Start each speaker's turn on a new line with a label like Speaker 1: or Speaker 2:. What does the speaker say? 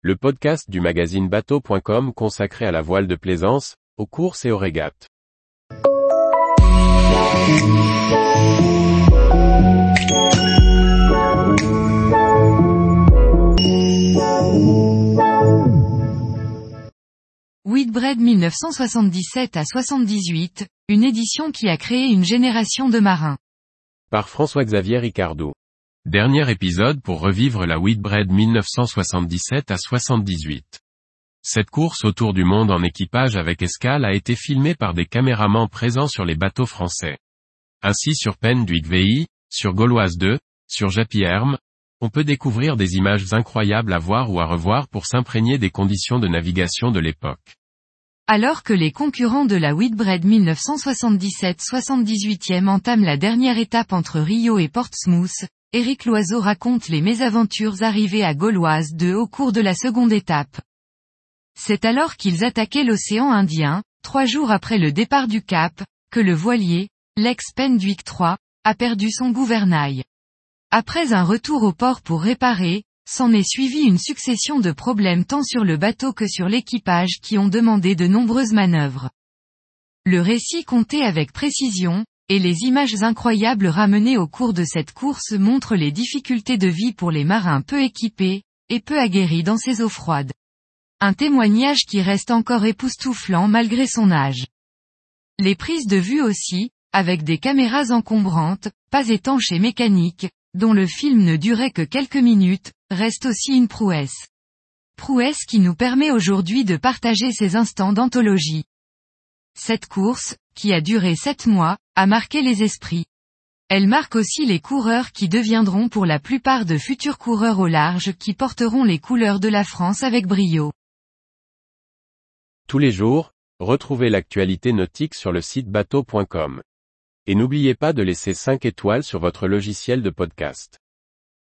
Speaker 1: le podcast du magazine bateau.com consacré à la voile de plaisance, aux courses et aux régates.
Speaker 2: Whitbread 1977 à 78, une édition qui a créé une génération de marins.
Speaker 1: Par François-Xavier Ricardou.
Speaker 3: Dernier épisode pour revivre la Whitbread 1977 à 78. Cette course autour du monde en équipage avec escale a été filmée par des caméramans présents sur les bateaux français. Ainsi sur Penduic VI, sur Gauloise 2, sur Japy Herm, on peut découvrir des images incroyables à voir ou à revoir pour s'imprégner des conditions de navigation de l'époque.
Speaker 2: Alors que les concurrents de la Whitbread 1977-78e entament la dernière étape entre Rio et Portsmouth, Éric Loiseau raconte les mésaventures arrivées à Gauloise 2 au cours de la seconde étape. C'est alors qu'ils attaquaient l'océan Indien, trois jours après le départ du Cap, que le voilier, l'ex Penduic 3, a perdu son gouvernail. Après un retour au port pour réparer, s'en est suivi une succession de problèmes tant sur le bateau que sur l'équipage qui ont demandé de nombreuses manœuvres. Le récit compté avec précision, et les images incroyables ramenées au cours de cette course montrent les difficultés de vie pour les marins peu équipés, et peu aguerris dans ces eaux froides. Un témoignage qui reste encore époustouflant malgré son âge. Les prises de vue aussi, avec des caméras encombrantes, pas étanches et mécaniques, dont le film ne durait que quelques minutes, reste aussi une prouesse. Prouesse qui nous permet aujourd'hui de partager ces instants d'anthologie. Cette course, qui a duré sept mois, a marqué les esprits. Elle marque aussi les coureurs qui deviendront pour la plupart de futurs coureurs au large qui porteront les couleurs de la France avec brio.
Speaker 1: Tous les jours, retrouvez l'actualité nautique sur le site bateau.com. Et n'oubliez pas de laisser 5 étoiles sur votre logiciel de podcast.